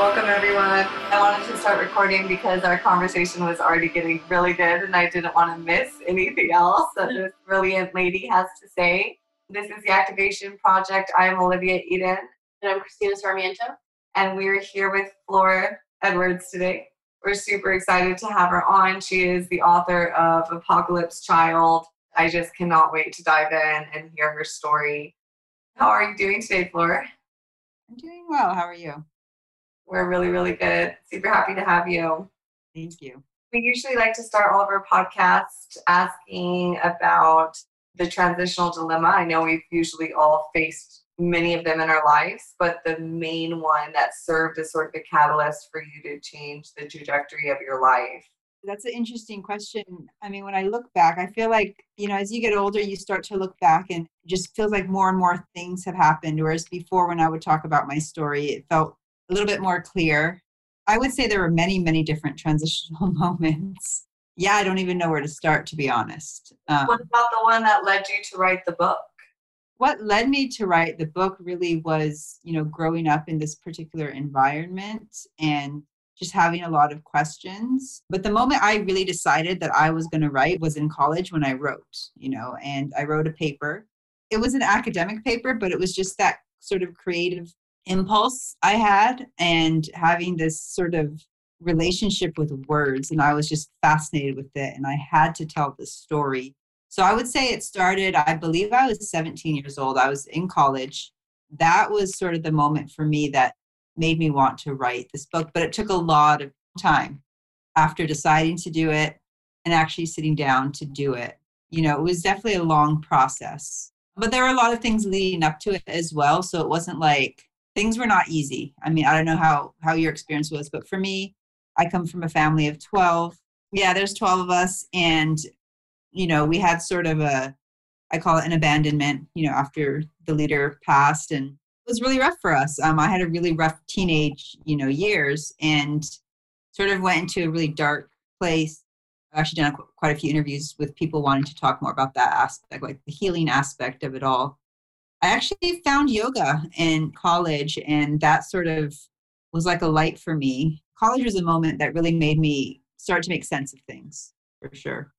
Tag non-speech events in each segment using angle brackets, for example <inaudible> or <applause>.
Welcome, everyone. I wanted to start recording because our conversation was already getting really good and I didn't want to miss anything else that this brilliant lady has to say. This is the Activation Project. I'm Olivia Eden. And I'm Christina Sarmiento. And we're here with Flor Edwards today. We're super excited to have her on. She is the author of Apocalypse Child. I just cannot wait to dive in and hear her story. How are you doing today, Flor? I'm doing well. How are you? We're really, really good. Super happy to have you. Thank you. We usually like to start all of our podcasts asking about the transitional dilemma. I know we've usually all faced many of them in our lives, but the main one that served as sort of a catalyst for you to change the trajectory of your life. That's an interesting question. I mean, when I look back, I feel like, you know, as you get older, you start to look back and just feels like more and more things have happened. Whereas before, when I would talk about my story, it felt a little bit more clear. I would say there were many, many different transitional <laughs> moments. Yeah, I don't even know where to start, to be honest. Um, what about the one that led you to write the book? What led me to write the book really was, you know, growing up in this particular environment and just having a lot of questions. But the moment I really decided that I was going to write was in college when I wrote, you know, and I wrote a paper. It was an academic paper, but it was just that sort of creative impulse I had and having this sort of relationship with words. And I was just fascinated with it. And I had to tell the story. So I would say it started, I believe I was 17 years old. I was in college. That was sort of the moment for me that made me want to write this book. But it took a lot of time after deciding to do it and actually sitting down to do it. You know, it was definitely a long process. But there were a lot of things leading up to it as well. So it wasn't like things were not easy. I mean, I don't know how how your experience was, but for me, I come from a family of 12. Yeah, there's 12 of us and you know, we had sort of a I call it an abandonment, you know, after the leader passed and it was really rough for us. Um, I had a really rough teenage, you know, years and sort of went into a really dark place. I've actually done quite a few interviews with people wanting to talk more about that aspect, like the healing aspect of it all. I actually found yoga in college, and that sort of was like a light for me. College was a moment that really made me start to make sense of things for sure.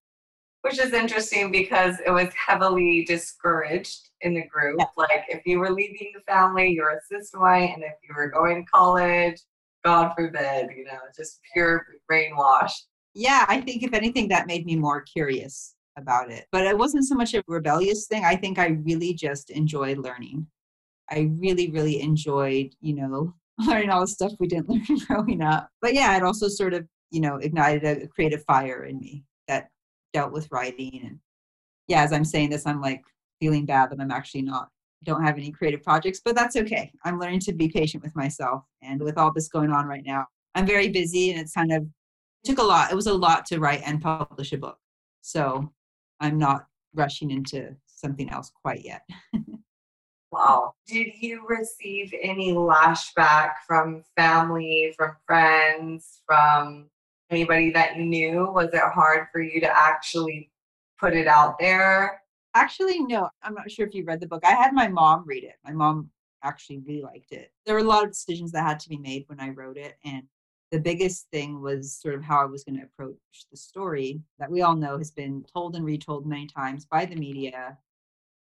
Which is interesting because it was heavily discouraged in the group. Yeah. Like if you were leaving the family, you're a systemite, and if you were going to college, God forbid, you know, just pure brainwash. Yeah, I think if anything, that made me more curious about it. But it wasn't so much a rebellious thing. I think I really just enjoyed learning. I really, really enjoyed, you know, <laughs> learning all the stuff we didn't <laughs> learn growing up. But yeah, it also sort of, you know, ignited a creative fire in me that dealt with writing. And yeah, as I'm saying this, I'm like feeling bad that I'm actually not don't have any creative projects, but that's okay. I'm learning to be patient with myself. And with all this going on right now, I'm very busy and it's kind of took a lot. It was a lot to write and publish a book. So I'm not rushing into something else quite yet. <laughs> wow. Did you receive any lashback from family, from friends, from anybody that you knew? Was it hard for you to actually put it out there? Actually, no. I'm not sure if you read the book. I had my mom read it. My mom actually really liked it. There were a lot of decisions that had to be made when I wrote it, and the biggest thing was sort of how I was going to approach the story that we all know has been told and retold many times by the media,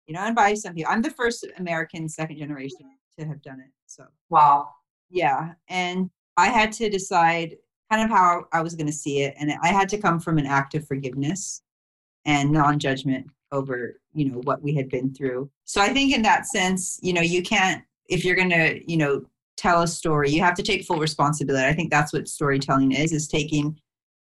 you know, and by some people. I'm the first American second generation to have done it. So, wow. Yeah. And I had to decide kind of how I was going to see it. And I had to come from an act of forgiveness and non judgment over, you know, what we had been through. So I think in that sense, you know, you can't, if you're going to, you know, tell a story. You have to take full responsibility. I think that's what storytelling is is taking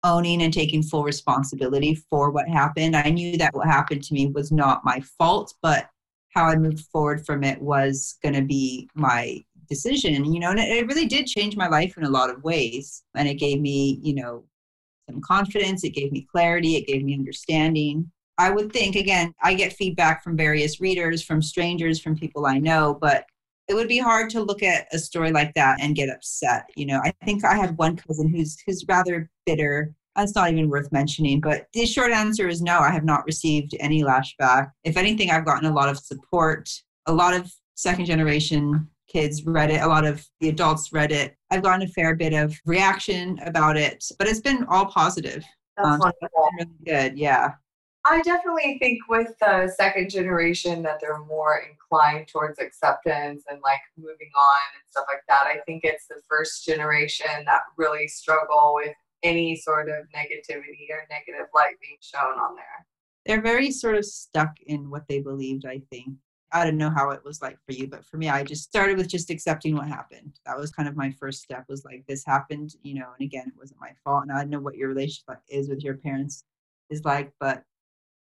owning and taking full responsibility for what happened. I knew that what happened to me was not my fault but how i moved forward from it was going to be my decision you know and it, really did change my life in a lot of ways. And it gave me you know some confidence it gave me clarity it gave me understanding. I would think again i get feedback from various readers from strangers from people i know but it would be hard to look at a story like that and get upset. You know, I think I had one cousin who's who's rather bitter. That's not even worth mentioning. But the short answer is no, I have not received any lashback. If anything, I've gotten a lot of support. A lot of second generation kids read it, a lot of the adults read it. I've gotten a fair bit of reaction about it, but it's been all positive. That's Um, wonderful. Really good, yeah. I definitely think with the second generation that they're more inclined towards acceptance and like moving on and stuff like that. I think it's the first generation that really struggle with any sort of negativity or negative light being shown on there. They're very sort of stuck in what they believed, I think. I don't know how it was like for you, but for me, I just started with just accepting what happened. That was kind of my first step was like, this happened, you know, and again, it wasn't my fault. And I don't know what your relationship is with your parents is like, but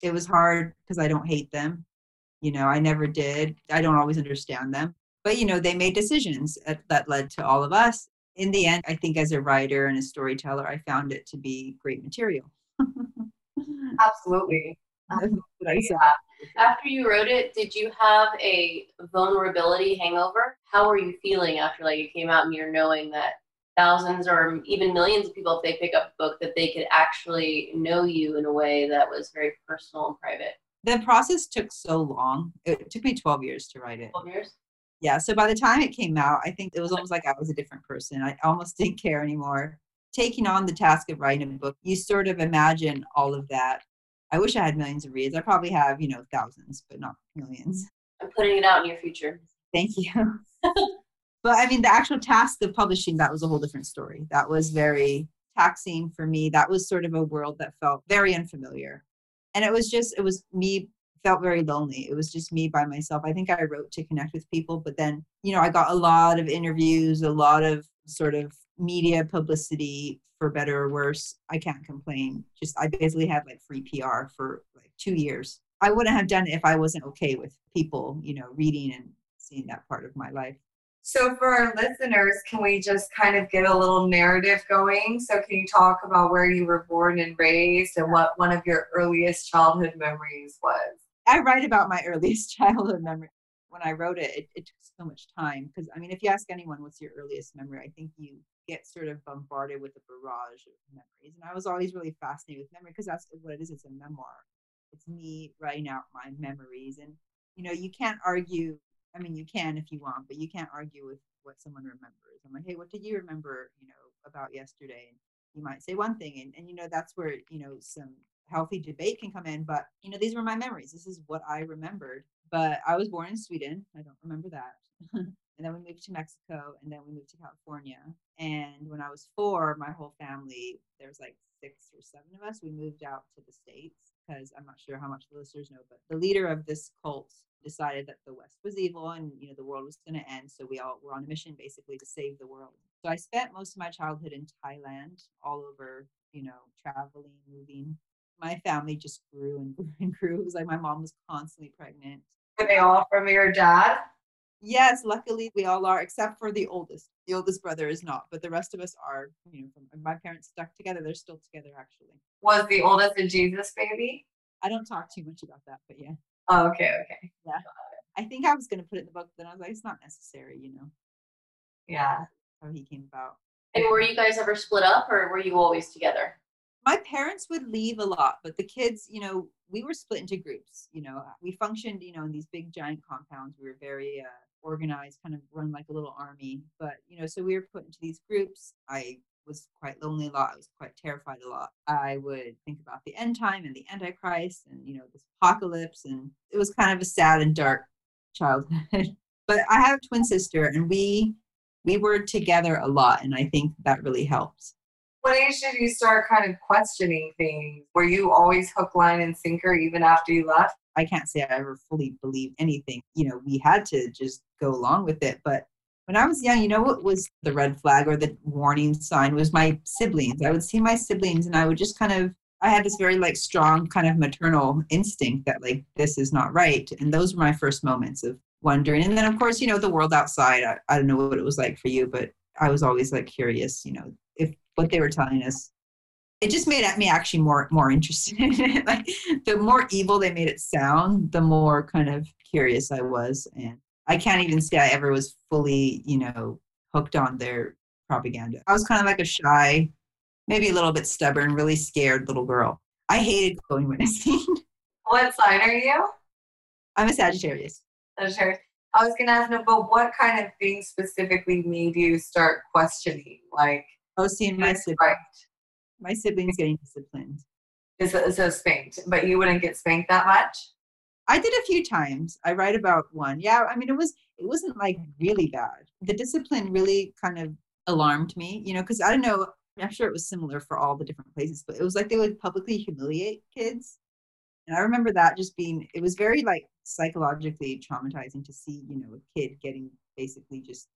it was hard because I don't hate them. You know, I never did. I don't always understand them. But, you know, they made decisions that, that led to all of us. In the end, I think as a writer and a storyteller, I found it to be great material. <laughs> Absolutely. What After you wrote it, did you have a vulnerability hangover? How were you feeling after like it came out and you're knowing that thousands or even millions of people, if they pick up a book, that they could actually know you in a way that was very personal and private? The process took so long. It took me 12 years to write it. 12 years? Yeah. So by the time it came out, I think it was almost like I was a different person. I almost <laughs> didn't care anymore. Taking on the task of writing a book, you sort of imagine all of that. I wish I had millions of reads I probably have, you know, thousands, but not millions. I'm putting it out in your future. Thank you. <laughs> but I mean, the actual task of publishing, that was a whole different story. That was very taxing for me. That was sort of a world that felt very unfamiliar. And it was just, it was me felt very lonely. It was just me by myself. I think I wrote to connect with people, but then, you know, I got a lot of interviews, a lot of sort of media publicity for better or worse. I can't complain. Just I basically had like free PR for like 2 years. I wouldn't have done it if I wasn't okay with people, you know, reading and seeing that part of my life. So, for our listeners, can we just kind of get a little narrative going? So, can you talk about where you were born and raised and what one of your earliest childhood memories was? I write about my <laughs> earliest childhood memory. When I wrote it, it, it took so much time because I mean, if you ask anyone what's your earliest memory, I think you get sort of bombarded with a barrage of memories. And I was always really fascinated with memory because that's what it is. It's a memoir. It's me writing out my memories, and you know, you can't argue. I mean, you can if you want, but you can't argue with what someone remembers. I'm like, hey, what did you remember? You know, about yesterday? And you might say one thing, and and you know, that's where you know some healthy debate can come in. But you know, these were my memories. This is what I remembered. But I was born in Sweden. I don't remember that. <laughs> and then we moved to Mexico, and then we moved to California. And when I was four, my whole family, there's like six or seven of us, we moved out to the States because I'm not sure how much the listeners know, but the leader of this cult decided that the West was evil and you know the world was going to end. So we all were on a mission basically to save the world. So I spent most of my childhood in Thailand, all over, you know, traveling, moving. My family just grew and grew and grew. It was like my mom was constantly pregnant. Were they all from your dad? Yes, luckily we all are, except for the oldest. The oldest brother is not, but the rest of us are. You know, from, my parents stuck together. They're still together, actually. Was the oldest a Jesus baby? I don't talk too much about that, but yeah, Oh, okay, okay. Yeah. I think I was going to put it in the book, but then I was like, it's not necessary, you know, Yeah. how he came about. And were you guys ever split up or were you always together? my parents would leave a lot but the kids you know we were split into groups you know we functioned you know in these big giant compounds we were very uh, organized kind of run like a little army but you know so we were put into these groups. I was quite lonely a lot. I was quite terrified a lot. I would think about the end time and the antichrist and you know this apocalypse and it was kind of a sad and dark childhood. <laughs> But i have a twin sister and we we were together a lot and i think that really helped What age did you start kind of questioning things? Were you always hook, line, and sinker even after you left? I can't say I ever fully believed anything. You know, we had to just go along with it. But when I was young, you know what was the red flag or the warning sign was my siblings. I would see my siblings and I would just kind of I had this very like strong kind of maternal instinct that like this is not right. And those were my first moments of wondering. And then of course, you know, the world outside, I, I don't know what it was like for you, but I was always like curious, you know, what they were telling us it just made me actually more more interested in it. <laughs> like the more evil they made it sound the more kind of curious i was and i can't even say i ever was fully you know hooked on their propaganda i was kind of like a shy maybe a little bit stubborn really scared little girl i hated going witnessing <laughs> What sign are you? i'm a sagittarius Sagittarius. I was gonna ask, no, but what kind of things specifically made you start questioning? Like, Oh, seeing my siblings, right, my siblings getting disciplined. is so spanked, but you wouldn't get spanked that much. I did a few times. I write about one. Yeah, I mean it was it wasn't like really bad. The discipline really kind of alarmed me, you know, because I don't know. I'm sure it was similar for all the different places, but it was like they would publicly humiliate kids. And I remember that just being it was very like psychologically traumatizing to see, you know, a kid getting basically just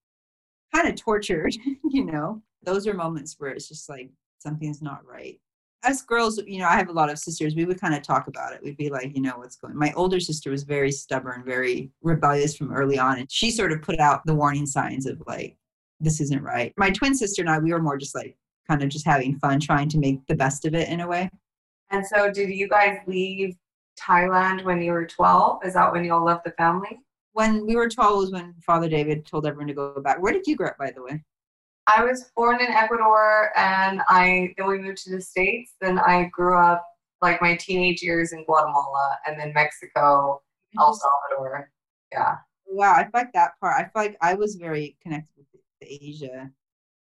kind of tortured, <laughs> you know. Those are moments where it's just like something's not right us girls, you know, I have a lot of sisters. We would kind of talk about it. We'd be like, you know, what's going. My older sister was very stubborn, very rebellious from early on, and she sort of put out the warning signs of like, this isn't right. My twin sister and I, we were more just like kind of just having fun, trying to make the best of it in a way. And so, did you guys leave Thailand when you were 12? Is that when you all left the family? When we were 12 was when Father David told everyone to go back. Where did you grow up, by the way? I was born in Ecuador and I then we moved to the States. Then I grew up like my teenage years in Guatemala and then Mexico, mm-hmm. El Salvador. Yeah. Wow, I feel like that part. I feel like I was very connected with Asia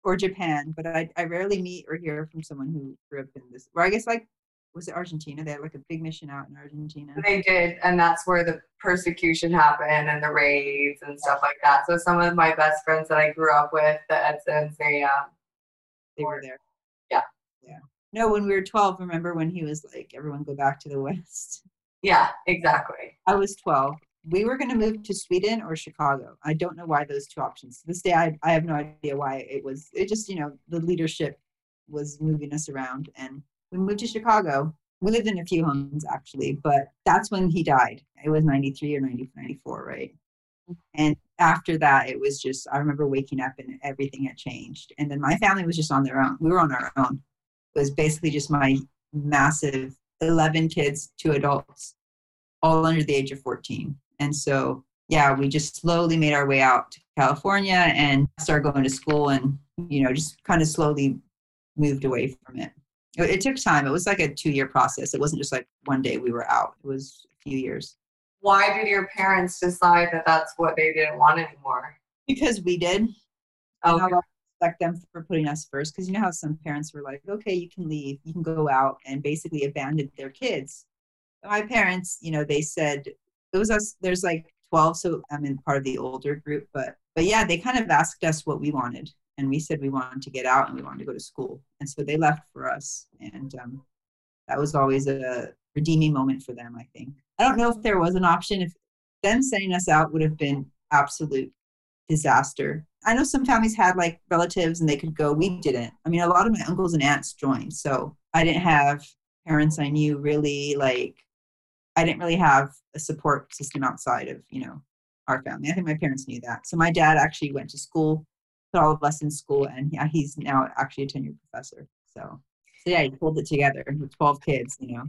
or Japan, but I, I rarely meet or hear from someone who grew up in this. Or I guess like was it Argentina? They had like a big mission out in Argentina. They did, and that's where the persecution happened and the raids and stuff like that. So some of my best friends that I grew up with, the Edsons, they um they were there. Yeah. Yeah. No, when we were 12, remember when he was like, everyone go back to the <laughs> West? Yeah, exactly. I was 12. We were going to move to Sweden or Chicago. I don't know why those two options. To this day, I, I have no idea why it was. It just, you know, the leadership was moving us around and we moved to Chicago. We lived in a few homes actually, but that's when he died. It was 93 or 90, 94, right? Mm-hmm. And after that, it was just, I remember waking up and everything had changed. And then my family was just on their own. We were on our own. It was basically just my massive 11 kids, two adults, all under the age of 14. And so, yeah, we just slowly made our way out to California and started going to school and, you know, just kind of slowly moved away from it. It, it took time. It was like a two year process. It wasn't just like one day we were out, it was a few years. Why did your parents decide that that's what they didn't want anymore? Because we did. Oh, And I'll respect them for putting us first. Because you know how some parents were like, okay, you can leave, you can go out, and basically abandoned their kids. My parents, you know, they said it was us. There's like 12, so I'm in part of the older group, but but yeah, they kind of asked us what we wanted, and we said we wanted to get out and we wanted to go to school, and so they left for us, and um, that was always a redeeming moment for them. I think. I don't know if there was an option if them sending us out would have been absolute disaster. I know some families had like relatives and they could go. We didn't. I mean, a lot of my uncles and aunts joined, so I didn't have parents I knew really like. I didn't really have a support system outside of you know our family. I think my parents knew that. So my dad actually went to school, put all of us in school, and yeah, he's now actually a tenured professor. So, so yeah, he pulled it together with twelve kids. You know,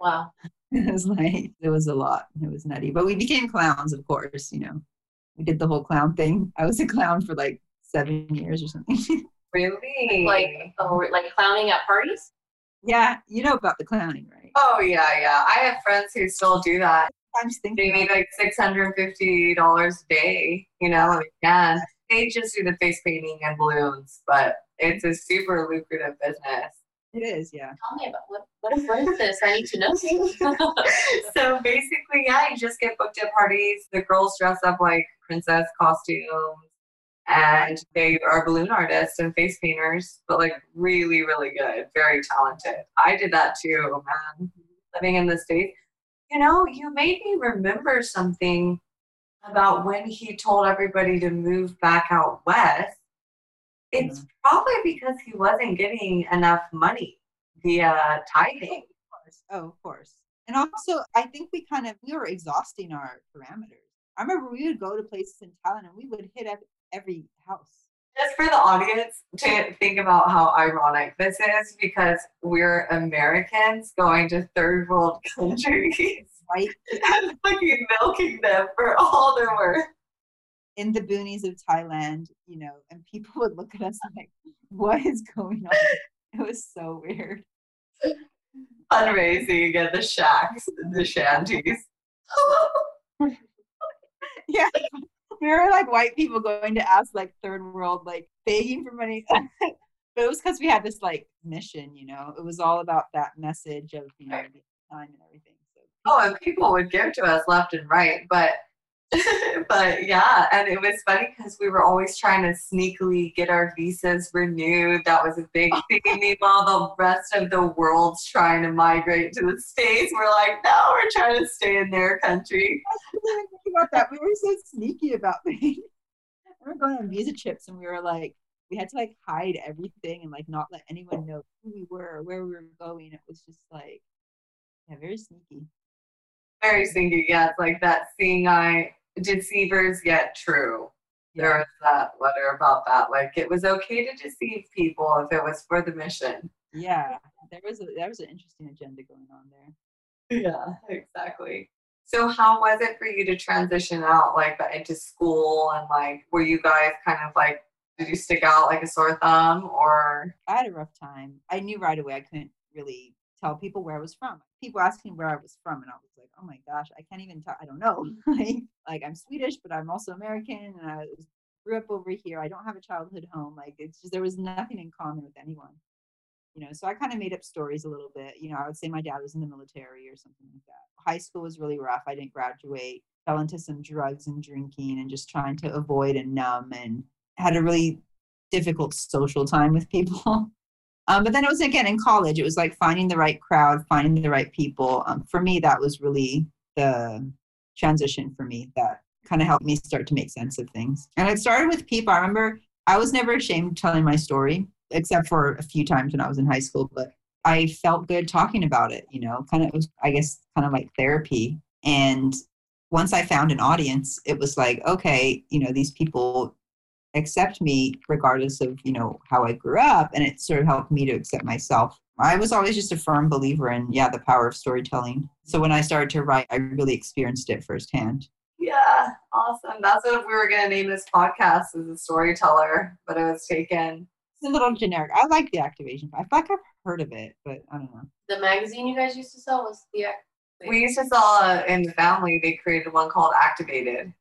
Wow. <laughs> it was like it was a lot. It was nutty, but we became clowns, of course. You know, we did the whole clown thing. I was a clown for like seven years or something. <laughs> really? Like oh, like clowning at parties. yeah, you know about the clowning, right? oh yeah, yeah. I have friends who still do that. I'm just thinking. They thinking, make like six hundred and fifty dollars a day. You know, and they just do the face painting and balloons, but it's a super lucrative business. it is, yeah. Tell me about what what is, what is this? I need to know. <laughs> so basically, yeah, you just get booked at parties. The girls dress up like princess costumes, and they are balloon artists and face painters, but like really, really good, very talented. I did that too, man. Living in the States. You know, you made me remember something about when he told everybody to move back out west. It's mm-hmm. probably because he wasn't getting enough money via tithing. Of course. Oh, of course. And also, I think we kind of we were exhausting our parameters. I remember we would go to places in Thailand and we would hit ev- every house. just for the audience to think about how ironic this is because we're Americans going to third world <laughs> countries Right <laughs> and fucking milking them for all their worth. in the boonies of Thailand, you know, and people would look at us <laughs> like, "What is going on?" It was so weird. Fundraising at the shacks, the shanties. <laughs> yeah. We were like white people going to ask like third world, like begging for money. but it was because we had this like mission, you know. It was all about that message of you know the time and everything. Oh, and people would give to us left and right, but <laughs> but yeah, and it was funny because we were always trying to sneakily get our visas renewed. That was a big <laughs> thing. Meanwhile, the rest of the world's trying to migrate to the states. We're like, no, we're trying to stay in their country. <laughs> I didn't even think about that. We were so sneaky about things. We were going on visa trips and we were like, we had to like hide everything and like not let anyone know who we were or where we were going. It was just like, yeah, very sneaky. Very sneaky. Yeah, it's like that seeing eye deceivers yet true. There was that letter about that. Like it was okay to deceive people if it was for the mission. Yeah, there was a there was an interesting agenda going on there. Yeah, exactly. So how was it for you to transition out like into school and like were you guys kind of like did you stick out like a sore thumb or I had a rough time. I knew right away I couldn't really tell people where I was from. People asking where I was from, and I was like, "Oh my gosh, I can't even tell. I don't know. <laughs> like, like I'm Swedish, but I'm also American, and I grew up over here. I don't have a childhood home. Like it's just there was nothing in common with anyone, you know. So I kind of made up stories a little bit. You know, I would say my dad was in the military or something like that. High school was really rough. I didn't graduate. Fell into some drugs and drinking, and just trying to avoid and numb, and had a really difficult social time with people. <laughs> Um, but then it was again in college, it was like finding the right crowd, finding the right people. Um, for me, that was really the transition for me that kind of helped me start to make sense of things. And it started with people. I remember I was never ashamed telling my story, except for a few times when I was in high school, but I felt good talking about it, you know, kind of, was, I guess, kind of like therapy. And once I found an audience, it was like, okay, you know, these people accept me regardless of you know how i grew up and it sort of helped me to accept myself. I was always just a firm believer in yeah the power of storytelling. So when i started to write i really experienced it firsthand. Yeah awesome. That's what we were going to name this podcast as a storyteller but it was taken. It's a little generic. I like the activation i feel like i've heard of it but i don't know. The magazine you guys used to sell was the. we used to saw uh, in the family they created one called activated.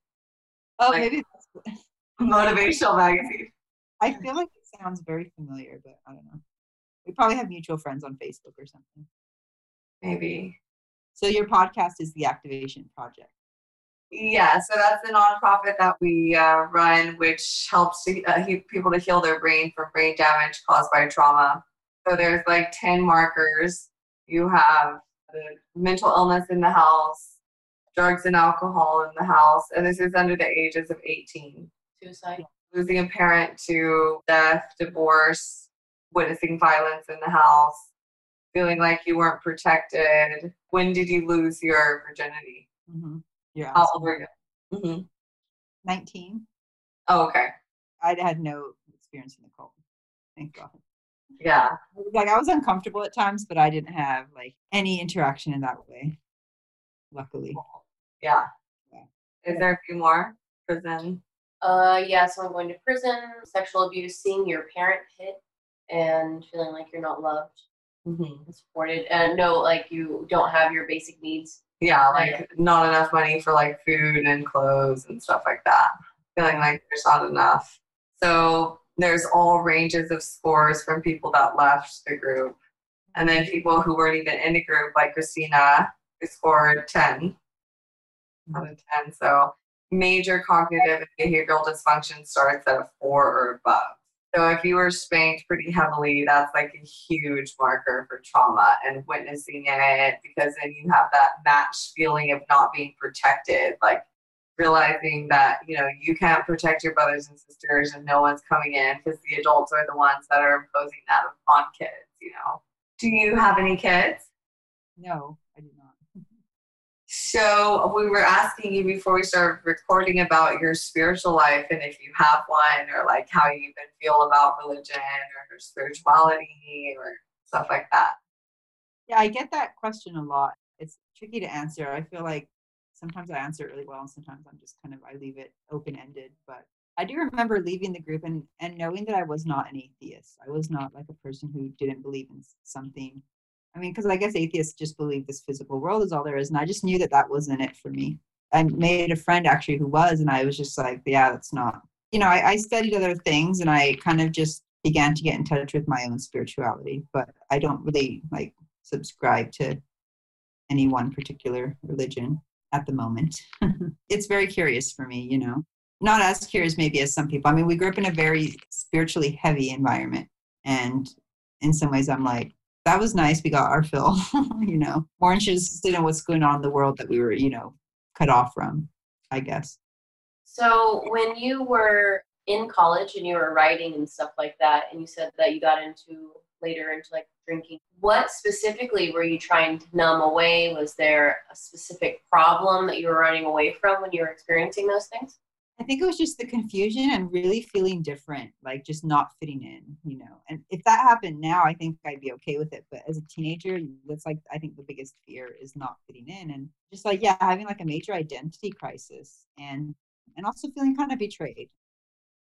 Oh Like- maybe motivational magazine i feel like it sounds very familiar but i don't know we probably have mutual friends on facebook or something maybe so your podcast is the activation project Yeah, so that's the nonprofit that we uh, run, which helps to, uh, he- people to heal their brain from brain damage caused by trauma. So there's like 10 markers. You have the mental illness in the house, drugs and alcohol in the house, and this is under the ages of 18. Suicide. Losing a parent to death, divorce, witnessing violence in the house, feeling like you weren't protected. When did you lose your virginity? mm-hmm. you're How old were you? hmm 19 Oh, okay. I had no experience in the cult. Thank God. Yeah. Like I was uncomfortable at times, but I didn't have like any interaction in that way. Luckily. Yeah. Yeah. Is there a few more? Prison. Uh, yeah, so I'm going to prison, sexual abuse, seeing your parent hit, and feeling like you're not loved Mm-hmm. and supported, and no, like you don't have your basic needs. Yeah, like not enough money for like food and clothes and stuff like that. Feeling like there's not enough. So there's all ranges of scores from people that left the group. And then people who weren't even in the group, like Christina, who scored 10 out of 10. So major cognitive and behavioral dysfunction starts at a four or above. So if you were spanked pretty heavily, that's like a huge marker for trauma and witnessing it because then you have that match feeling of not being protected, like realizing that, you know, you can't protect your brothers and sisters and no one's coming in because the adults are the ones that are imposing that upon kids, you know. Do you have any kids? No. So we were asking you before we started recording about your spiritual life and if you have one or like how you even feel about religion or spirituality or stuff like that. Yeah, I get that question a lot. It's tricky to answer. I feel like sometimes I answer it really well and sometimes I'm just kind of I leave it open ended. But I do remember leaving the group and, and knowing that I was not an atheist. I was not like a person who didn't believe in something. I mean, because I guess atheists just believe this physical world is all there is. And I just knew that that wasn't it for me. I made a friend actually who was, and I was just like, yeah, that's not. You know, I, I studied other things, and I kind of just began to get in touch with my own spirituality, but I don't really like subscribe to any one particular religion at the moment. <laughs> it's very curious for me, you know. Not as curious maybe as some people. I mean, we grew up in a very spiritually heavy environment. And in some ways, I'm like, that was nice. We got our fill, <laughs> you know, more interested in what's going on in the world that we were, you know, cut off from, I guess. So when you were in college and you were writing and stuff like that, and you said that you got into later into like drinking, what specifically were you trying to numb away? Was there a specific problem that you were running away from when you were experiencing those things? I think it was just the confusion and really feeling different, like just not fitting in, you know. And if that happened now, I think I'd be okay with it. But as a teenager, that's like I think the biggest fear is not fitting in and just like yeah, having like a major identity crisis and and also feeling kind of betrayed.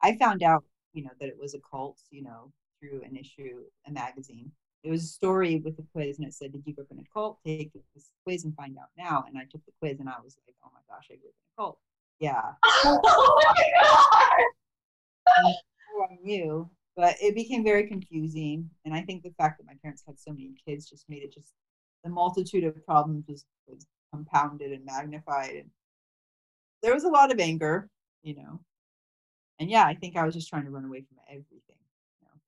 I found out, you know, that it was a cult, you know, through an issue, a magazine. It was a story with a quiz, and it said, "Did you grow up in a cult? Take this quiz and find out now." And I took the quiz, and I was like, "Oh my gosh, I grew up in a cult." Yeah. <laughs> oh my god! I knew, but it became very confusing, and I think the fact that my parents had so many kids just made it just the multitude of problems just was compounded and magnified, and there was a lot of anger, you know, and yeah, I think I was just trying to run away from everything. You know?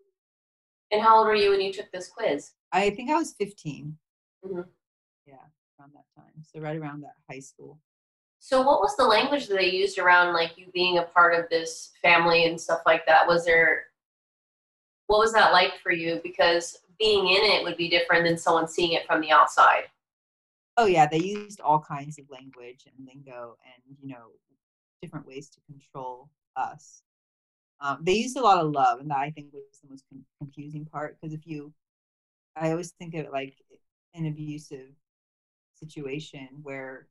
And how old were you when you took this quiz? I think I was 15. Mhm. Yeah, around that time. So right around that high school. So what was the language that they used around like you being a part of this family and stuff like that? Was there what was that like for you? Because being in it would be different than someone seeing it from the outside. Oh yeah, they used all kinds of language and lingo and you know different ways to control us. Um, they used a lot of love, and that I think was the most con- confusing part. Because if you, I always think of it like an abusive situation where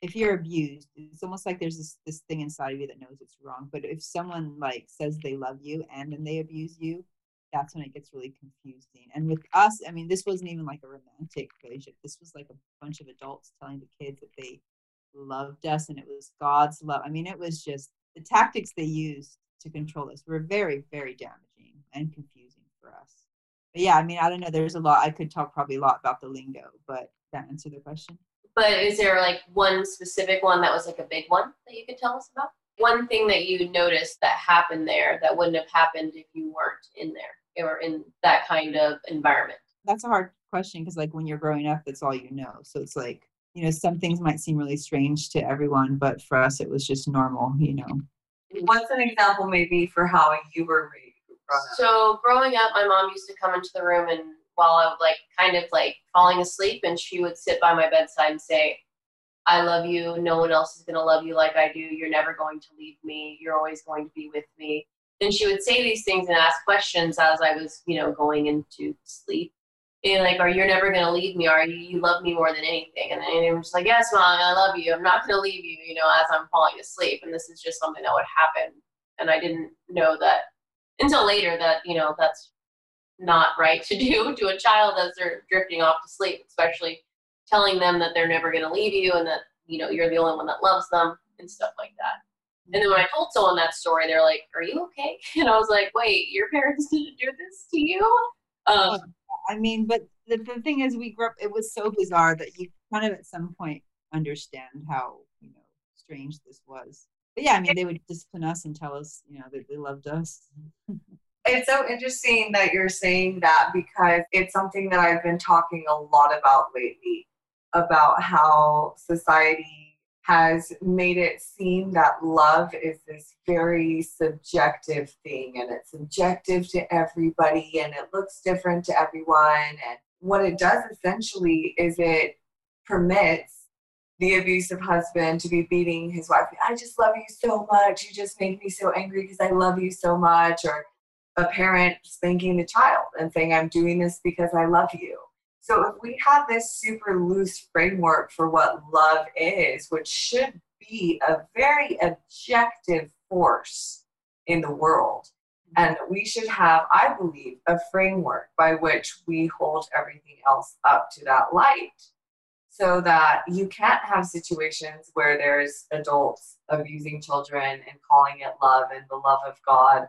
if you're abused, it's almost like there's this this thing inside of you that knows it's wrong. But if someone like says they love you and then they abuse you, that's when it gets really confusing. And with us, I mean, this wasn't even like a romantic relationship. This was like a bunch of adults telling the kids that they loved us and it was God's love. I mean, it was just the tactics they used to control us were very, very damaging and confusing for us. But yeah, I mean, I don't know. There's a lot. I could talk probably a lot about the lingo, but that answer the question. But is there like one specific one that was like a big one that you could tell us about? One thing that you noticed that happened there that wouldn't have happened if you weren't in there or in that kind of environment. That's a hard question because, like, when you're growing up, that's all you know. So it's like, you know, some things might seem really strange to everyone, but for us, it was just normal, you know. What's an example maybe for how you were raised? growing? So growing up, my mom used to come into the room and while I was like kind of like falling asleep, and she would sit by my bedside and say, "I love you. No one else is gonna love you like I do. You're never going to leave me. You're always going to be with me." Then she would say these things and ask questions as I was, you know, going into sleep. And like, "Are you never gonna leave me? Are you? You love me more than anything?" And, and I'm just like, "Yes, mom, I love you. I'm not gonna leave you." You know, as I'm falling asleep, and this is just something that would happen, and I didn't know that until later that you know that's not right to do <laughs> to a child as they're drifting off to sleep, especially telling them that they're never going to leave you and that you know you're the only one that loves them and stuff like that. And then when I told someone that story, they're like, "Are you okay?" <laughs> And I was like, "Wait, your parents <laughs> didn't do this to you?" Um, I mean, but the, the thing is, we grew up, it was so bizarre that you kind of at some point understand how, you know, strange this was. But yeah, I mean, they would discipline us and tell us, you know, that they loved us. It's so interesting that you're saying that because it's something that I've been talking a lot about lately about how society has made it seem that love is this very subjective thing and it's subjective to everybody and it looks different to everyone. And what it does essentially is it permits the abusive husband to be beating his wife. I just love you so much. You just make me so angry because I love you so much. Or a parent spanking the child and saying, I'm doing this because I love you. So if we have this super loose framework for what love is, which should be a very objective force in the world, and we should have, I believe, a framework by which we hold everything else up to that light. so that you can't have situations where there's adults abusing children and calling it love and the love of God.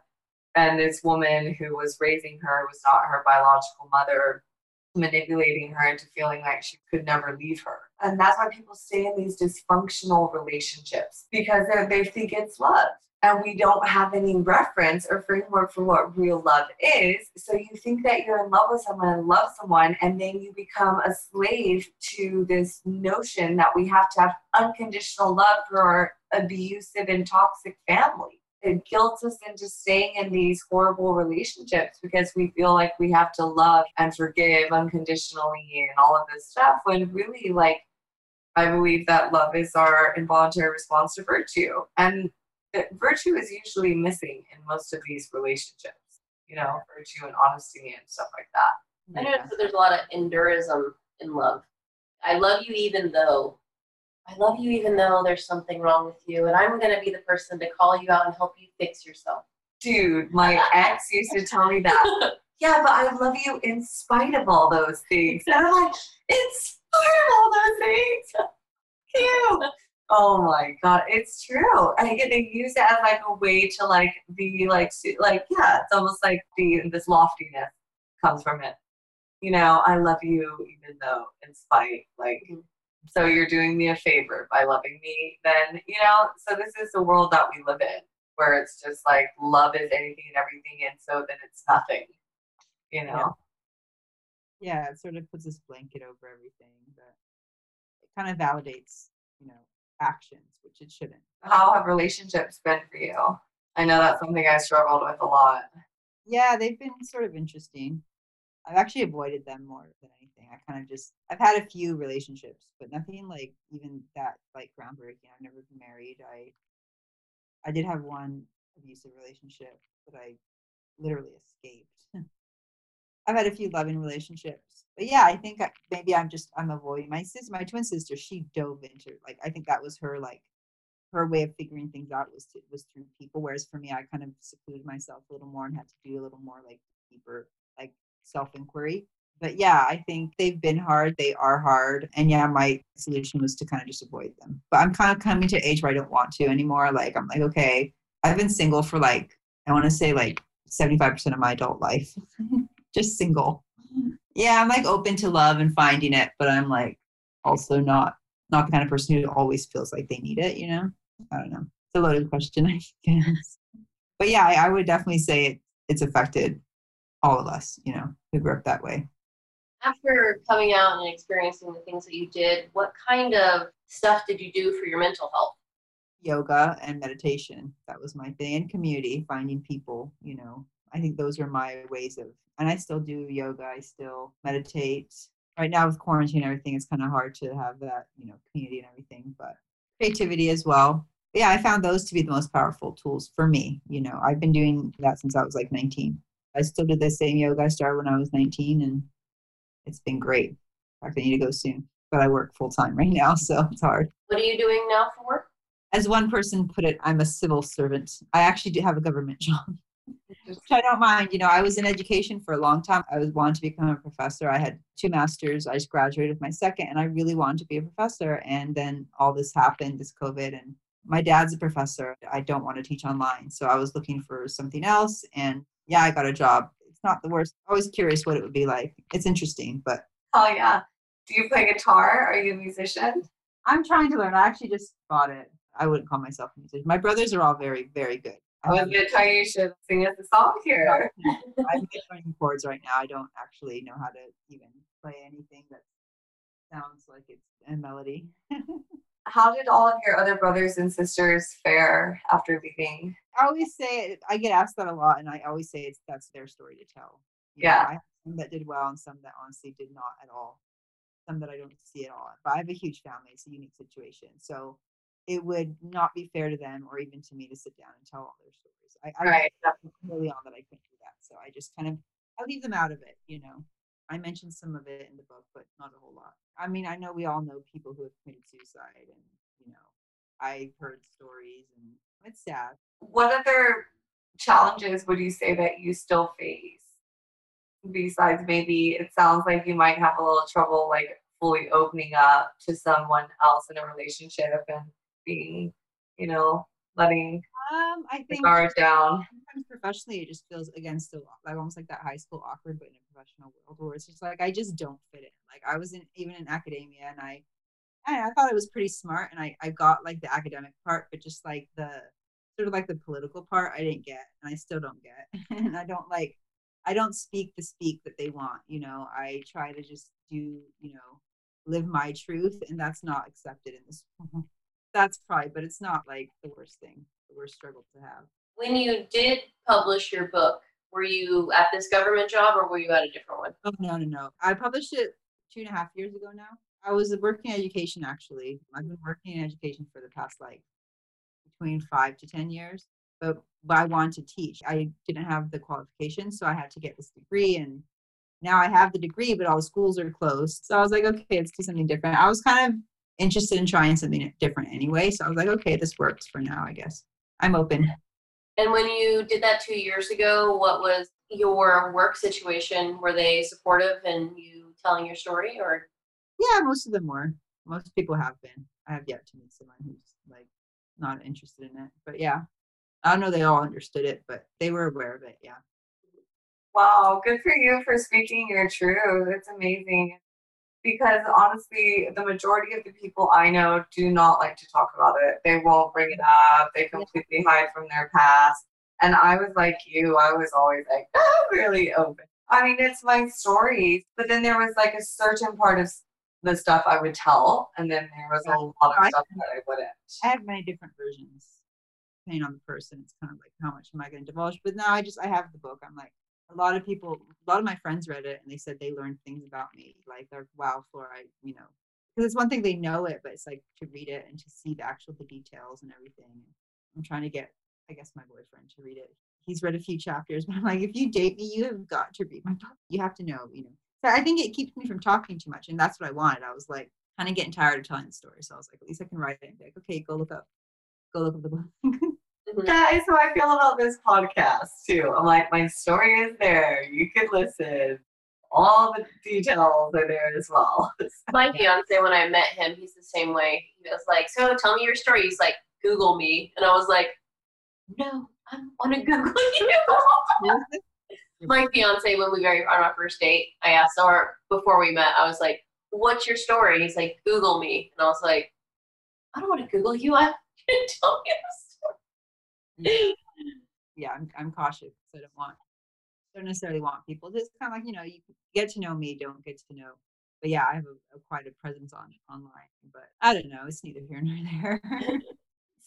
And this woman who was raising her was not her biological mother, manipulating her into feeling like she could never leave her. And that's why people stay in these dysfunctional relationships because they think it's love and we don't have any reference or framework for what real love is. So you think that you're in love with someone and love someone, and then you become a slave to this notion that we have to have unconditional love for our abusive and toxic family. It guilts us into staying in these horrible relationships because we feel like we have to love and forgive unconditionally and all of this stuff when really like I believe that love is our involuntary response to virtue. And virtue is usually missing in most of these relationships, you know, virtue and honesty and stuff like that. I know that there's a lot of endurism in love. I love you even though. I love you even though there's something wrong with you, and I'm gonna be the person to call you out and help you fix yourself. Dude, my ex <laughs> used to tell me that. yeah, but I love you in spite of all those things. And I'm like, in spite of all those things. Cute. Oh my god, it's true. I get to use it as like a way to like be like like yeah, it's almost like the this loftiness comes from it. You know, I love you even though in spite like mm-hmm. So you're doing me a favor by loving me then you know so this is the world that we live in where it's just like love is anything and everything and so then it's nothing you know yeah, yeah it sort of puts this blanket over everything but it kind of validates you know actions, which it shouldn't. How have relationships been for you? I know that's something I struggled with a lot. Yeah, they've been sort of interesting. I've actually avoided them more than anything. I kind of just I've had a few relationships, but nothing like even that like groundbreaking. I've never been married. I I did have one abusive relationship that I literally escaped. <laughs> I've had a few loving relationships, but yeah, I think maybe I'm just I'm avoiding my sister, my twin sister. She dove into like I think that was her like her way of figuring things out was to, was through people. Whereas for me, I kind of secluded myself a little more and had to do a little more like deeper like self inquiry. But yeah, I think they've been hard. They are hard, and yeah, my solution was to kind of just avoid them. But I'm kind of coming to age where I don't want to anymore. Like I'm like okay, I've been single for like I want to say like 75% of my adult life. <laughs> just single. Yeah, I'm like open to love and finding it, but I'm like also not not the kind of person who always feels like they need it, you know? I don't know. It's a loaded question, <laughs> I guess. But yeah, I, I would definitely say it, it's affected all of us, you know, who grew up that way. After coming out and experiencing the things that you did, what kind of stuff did you do for your mental health? Yoga and meditation. That was my thing. And community, finding people, you know, I think those are my ways of, and I still do yoga. I still meditate. Right now with quarantine and everything, it's kind of hard to have that, you know, community and everything, but creativity as well. Yeah, I found those to be the most powerful tools for me. You know, I've been doing that since I was like 19. I still do the same yoga I started when I was 19, and it's been great. In fact, I need to go soon, but I work full time right now, <laughs> so it's hard. What are you doing now for work? As one person put it, I'm a civil servant. I actually do have a government <laughs> job which I don't mind. You know, I was in education for a long time. I was wanting to become a professor. I had two masters. I just graduated with my second, and I really wanted to be a professor. And then all this happened, this COVID, and my dad's a professor. I don't want to teach online, so I was looking for something else. And yeah, I got a job. It's not the worst. I was curious what it would be like. It's interesting, but oh yeah. Do you play guitar? Are you a musician? I'm trying to learn. I actually just bought it. I wouldn't call myself a musician. My brothers are all very, very good. I was going to tell you you should sing us a song here. I'm learning chords right now. I don't actually know how to even play anything that sounds like it's a melody. <laughs> how did all of your other brothers and sisters fare after leaving? I always say I get asked that a lot, and I always say it's that's their story to tell. You yeah, know, some that did well, and some that honestly did not at all. Some that I don't see at all. But I have a huge family; it's a unique situation. So it would not be fair to them or even to me to sit down and tell all their stories. I, I right. early on that I couldn't do that. So I just kind of I leave them out of it, you know. I mentioned some of it in the book, but not a whole lot. I mean, I know we all know people who have committed suicide and you know, I've heard stories and it's sad. What other challenges would you say that you still face? Besides maybe it sounds like you might have a little trouble like fully opening up to someone else in a relationship and being, you know, letting Um, I think guard down. sometimes professionally it just feels against the like almost like that high school awkward but in a professional world where it's just like I just don't fit in. Like I was in even in academia and I I, I thought it was pretty smart and I, I got like the academic part, but just like the sort of like the political part I didn't get and I still don't get. <laughs> and I don't like I don't speak the speak that they want, you know. I try to just do, you know, live my truth and that's not accepted in this that's probably but it's not like the worst thing, the worst struggle to have. When you did publish your book, were you at this government job or were you at a different one? Oh no, no, no. I published it two and a half years ago now. I was working in education actually. I've been working in education for the past like between five to ten years. But but I wanted to teach. I didn't have the qualifications, so I had to get this degree and now I have the degree, but all the schools are closed. So I was like, okay, let's do something different. I was kind of interested in trying something different anyway. So I was like, okay, this works for now, I guess. I'm open. And when you did that two years ago, what was your work situation? Were they supportive in you telling your story or? Yeah, most of them were. Most people have been. I have yet to meet someone who's like not interested in it. But yeah, I don't know they all understood it, but they were aware of it. Yeah. Wow, good for you for speaking your truth. It's amazing. Because honestly, the majority of the people I know do not like to talk about it. They won't bring it up. They completely hide from their past. And I was like you, I was always like, <laughs> really open. I mean, it's my story. but then there was like a certain part of the stuff I would tell, and then there was a lot of stuff that I wouldn't. I have many different versions depending on the person. It's kind of like how much am I going to divulge? But now I just I have the book. I'm like a lot of people, a lot of my friends read it and they said they learned things about me. Like they're wow, fluoride, you know, because it's one thing they know it, but it's like to read it and to see the actual the details and everything. I'm trying to get, I guess, my boyfriend to read it. He's read a few chapters, <laughs> but I'm like, if you date me, you have got to read my book. You have to know, you know. So I think it keeps me from talking too much, and that's what I wanted. I was like kind of getting tired of telling the story, so I was like, at least I can write it and be like, okay, go look up, go look up the book. <laughs> Mm-hmm. That is how I feel about this podcast too. I'm like, my story is there. You can listen. All the details are there as well. <laughs> My fiance, when I met him, he's the same way. He was like, "So tell me your story." He's like, "Google me," and I was like, "No, I don't want to Google <laughs> you." <laughs> my fiance, when we were on our first date, I asked, or before we met, I was like, "What's your story?" And he's like, "Google me," and I was like, "I don't want to Google you. I can tell me the story." <laughs> yeah, I'm, I'm cautious. 'cause I don't want, don't necessarily want people. Just kind of like you know, you get to know me, don't get to know. But yeah, I have a, a quite a presence on online. But I don't know. It's neither here nor there. <laughs> <laughs>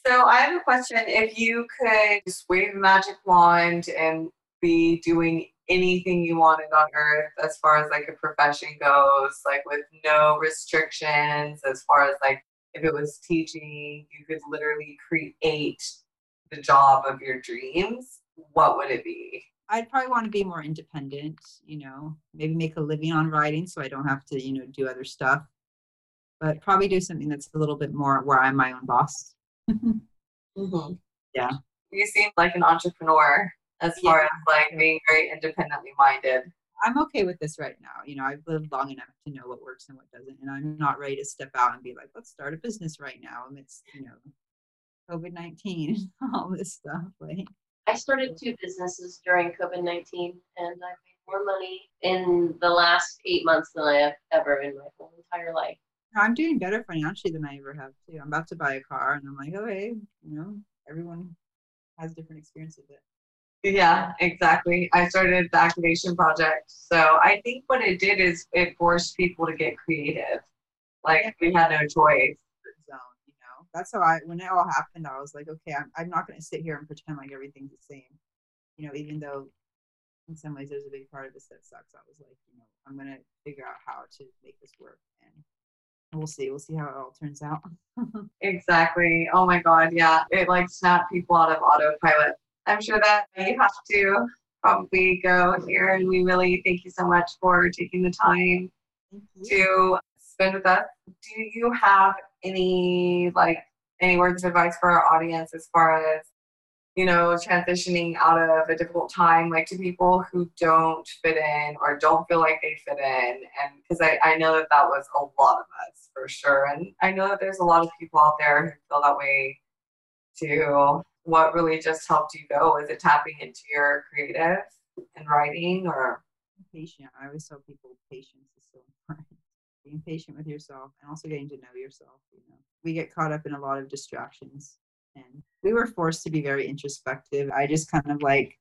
So I have a question. If you could just wave a magic wand and be doing anything you wanted on earth as far as like a profession goes, like with no restrictions, as far as like if it was teaching, you could literally create the job of your dreams, what would it be? I'd probably want to be more independent. You know, maybe make a living on writing, so I don't have to you know do other stuff. But probably do something that's a little bit more where I'm my own boss. <laughs> Mm-hmm. Yeah. You seem like an entrepreneur as Yeah. far as like being very independently minded. I'm okay with this right now. You know, I've lived long enough to know what works and what doesn't, and I'm not ready to step out and be like, let's start a business right now And it's, you know, COVID nineteen and <laughs> all this stuff. Like, I started two businesses during COVID 19 and I've made more money in the last eight months than I have ever in my whole entire life. I'm doing better financially than I ever have too. I'm about to buy a car, and I'm like, okay, you know, everyone has different experience with it. Yeah, exactly. I started the activation project. So I think what it did is it forced people to get creative. Like we had no choice. Zone, you know. That's how I. When it all happened, I was like, okay, I'm, I'm not going to sit here and pretend like everything's the same. You know, even though in some ways there's a big part of this that sucks. I was like, you know, I'm going to figure out how to make this work, and we'll see. We'll see how it all turns out. <laughs> Exactly. Oh my God. Yeah. It like snapped people out of autopilot. I'm sure that you have to probably go here. And we really thank you so much for taking the time to with us. Do you have any like any words of advice for our audience as far as you know, transitioning out of a difficult time, like to people who don't fit in or don't feel like they fit in. And because I, I know that that was a lot of us for sure. And I know that there's a lot of people out there who feel that way too. What really just helped you go? Is it tapping into your creative and writing or? Patient. I always tell people patience is so important. Being patient with yourself and also getting to know yourself. You know, we get caught up in a lot of distractions and we were forced to be very introspective. I just kind of like,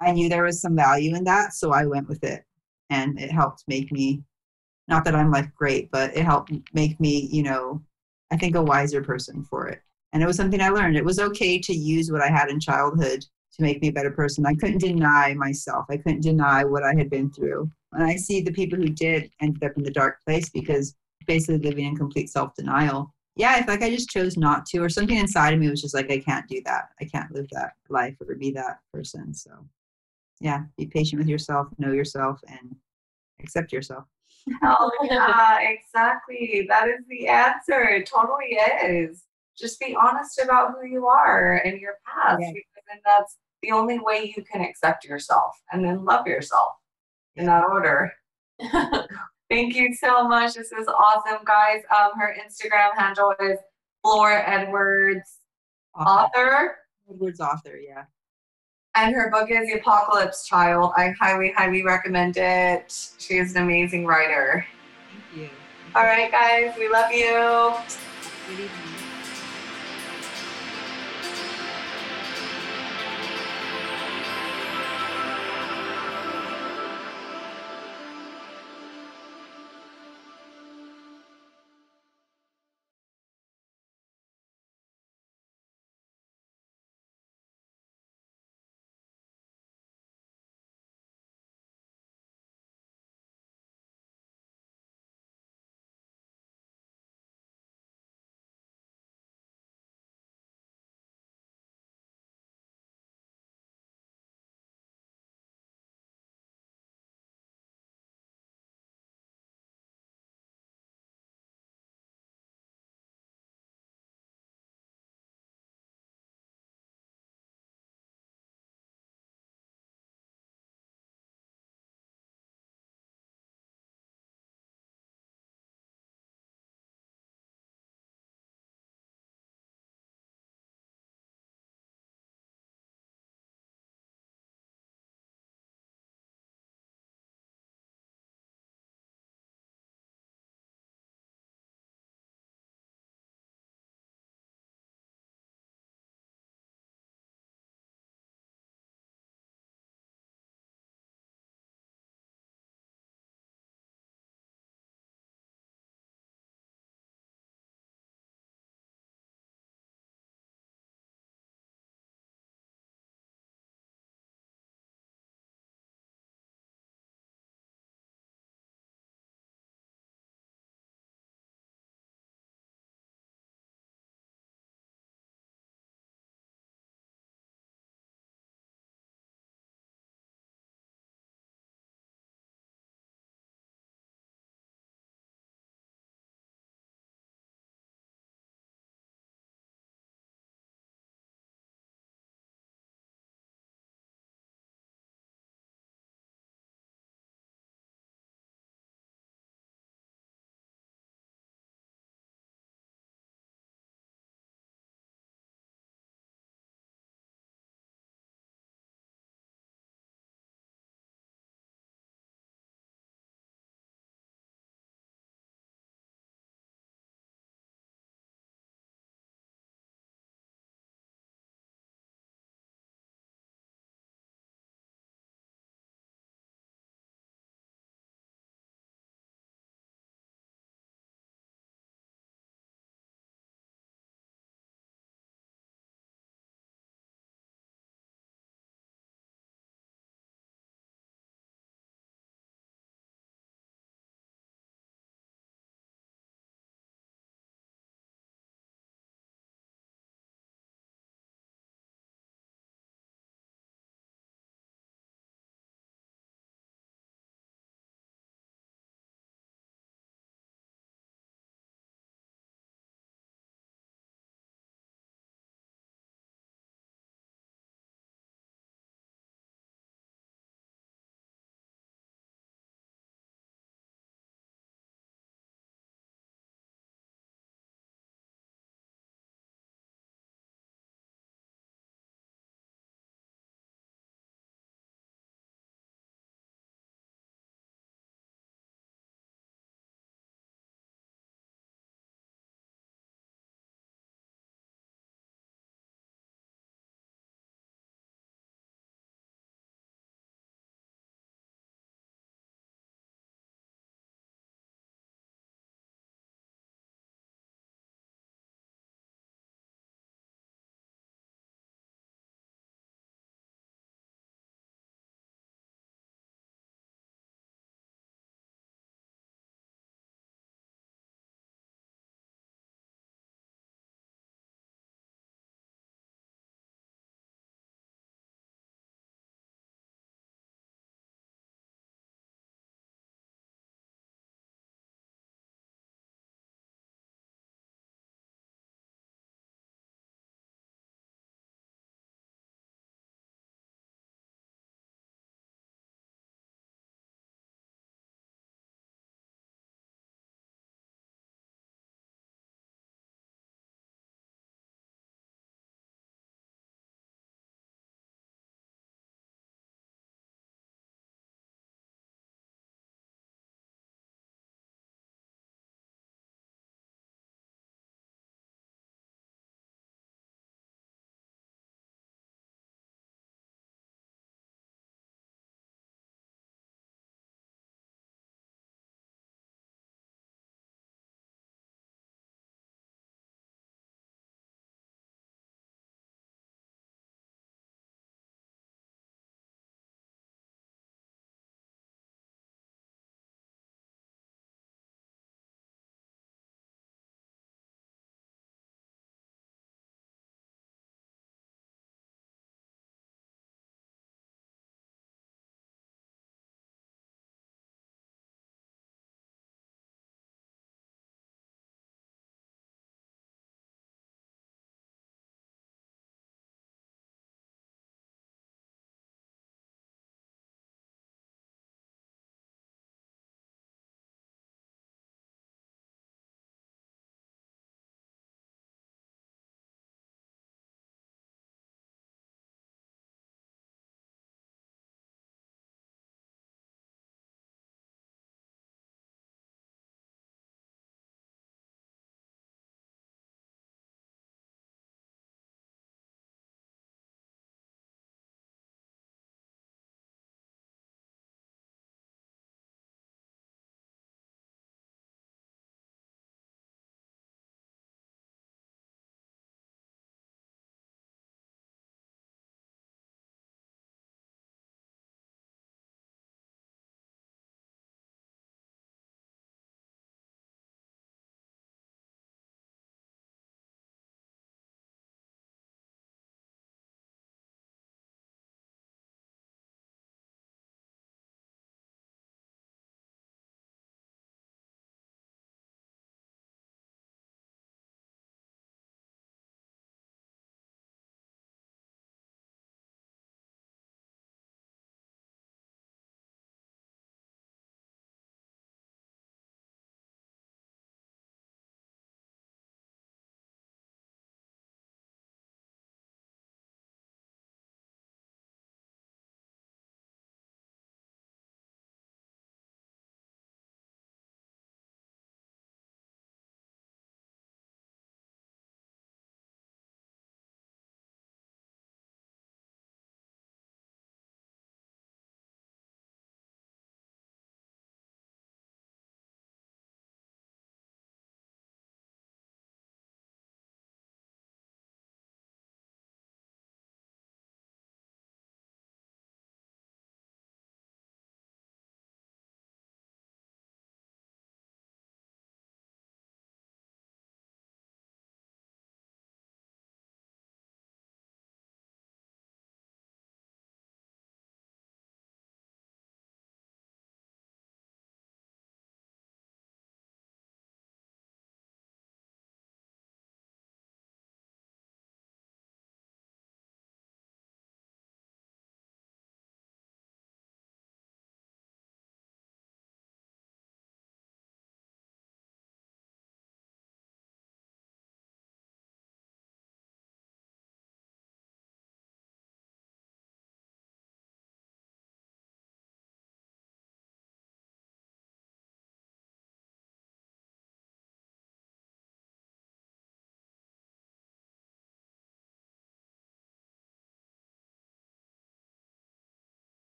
I knew there was some value in that, so I went with it. And it helped make me, not that I'm like great, but it helped make me, you know, I think a wiser person for it. And it was something I learned. It was okay to use what I had in childhood to make me a better person. I couldn't deny myself, I couldn't deny what I had been through. And I see the people who did ended up in the dark place because basically living in complete self denial yeah, I feel like I just chose not to, or something inside of me was just like, I can't do that. I can't live that life or be that person. So, yeah, be patient with yourself, know yourself, and accept yourself. <laughs> Oh, yeah, exactly. That is the answer. It totally is. Just be honest about who you are and your past, yeah. because then that's the only way you can accept yourself and then love yourself in that order. <laughs> Thank you so much. This is awesome, guys. Um, her Instagram handle is Flor Edwards author. Edwards author, yeah. And her book is The Apocalypse Child. I highly, highly recommend it. She is an amazing writer. Thank you. All right, guys. We love you.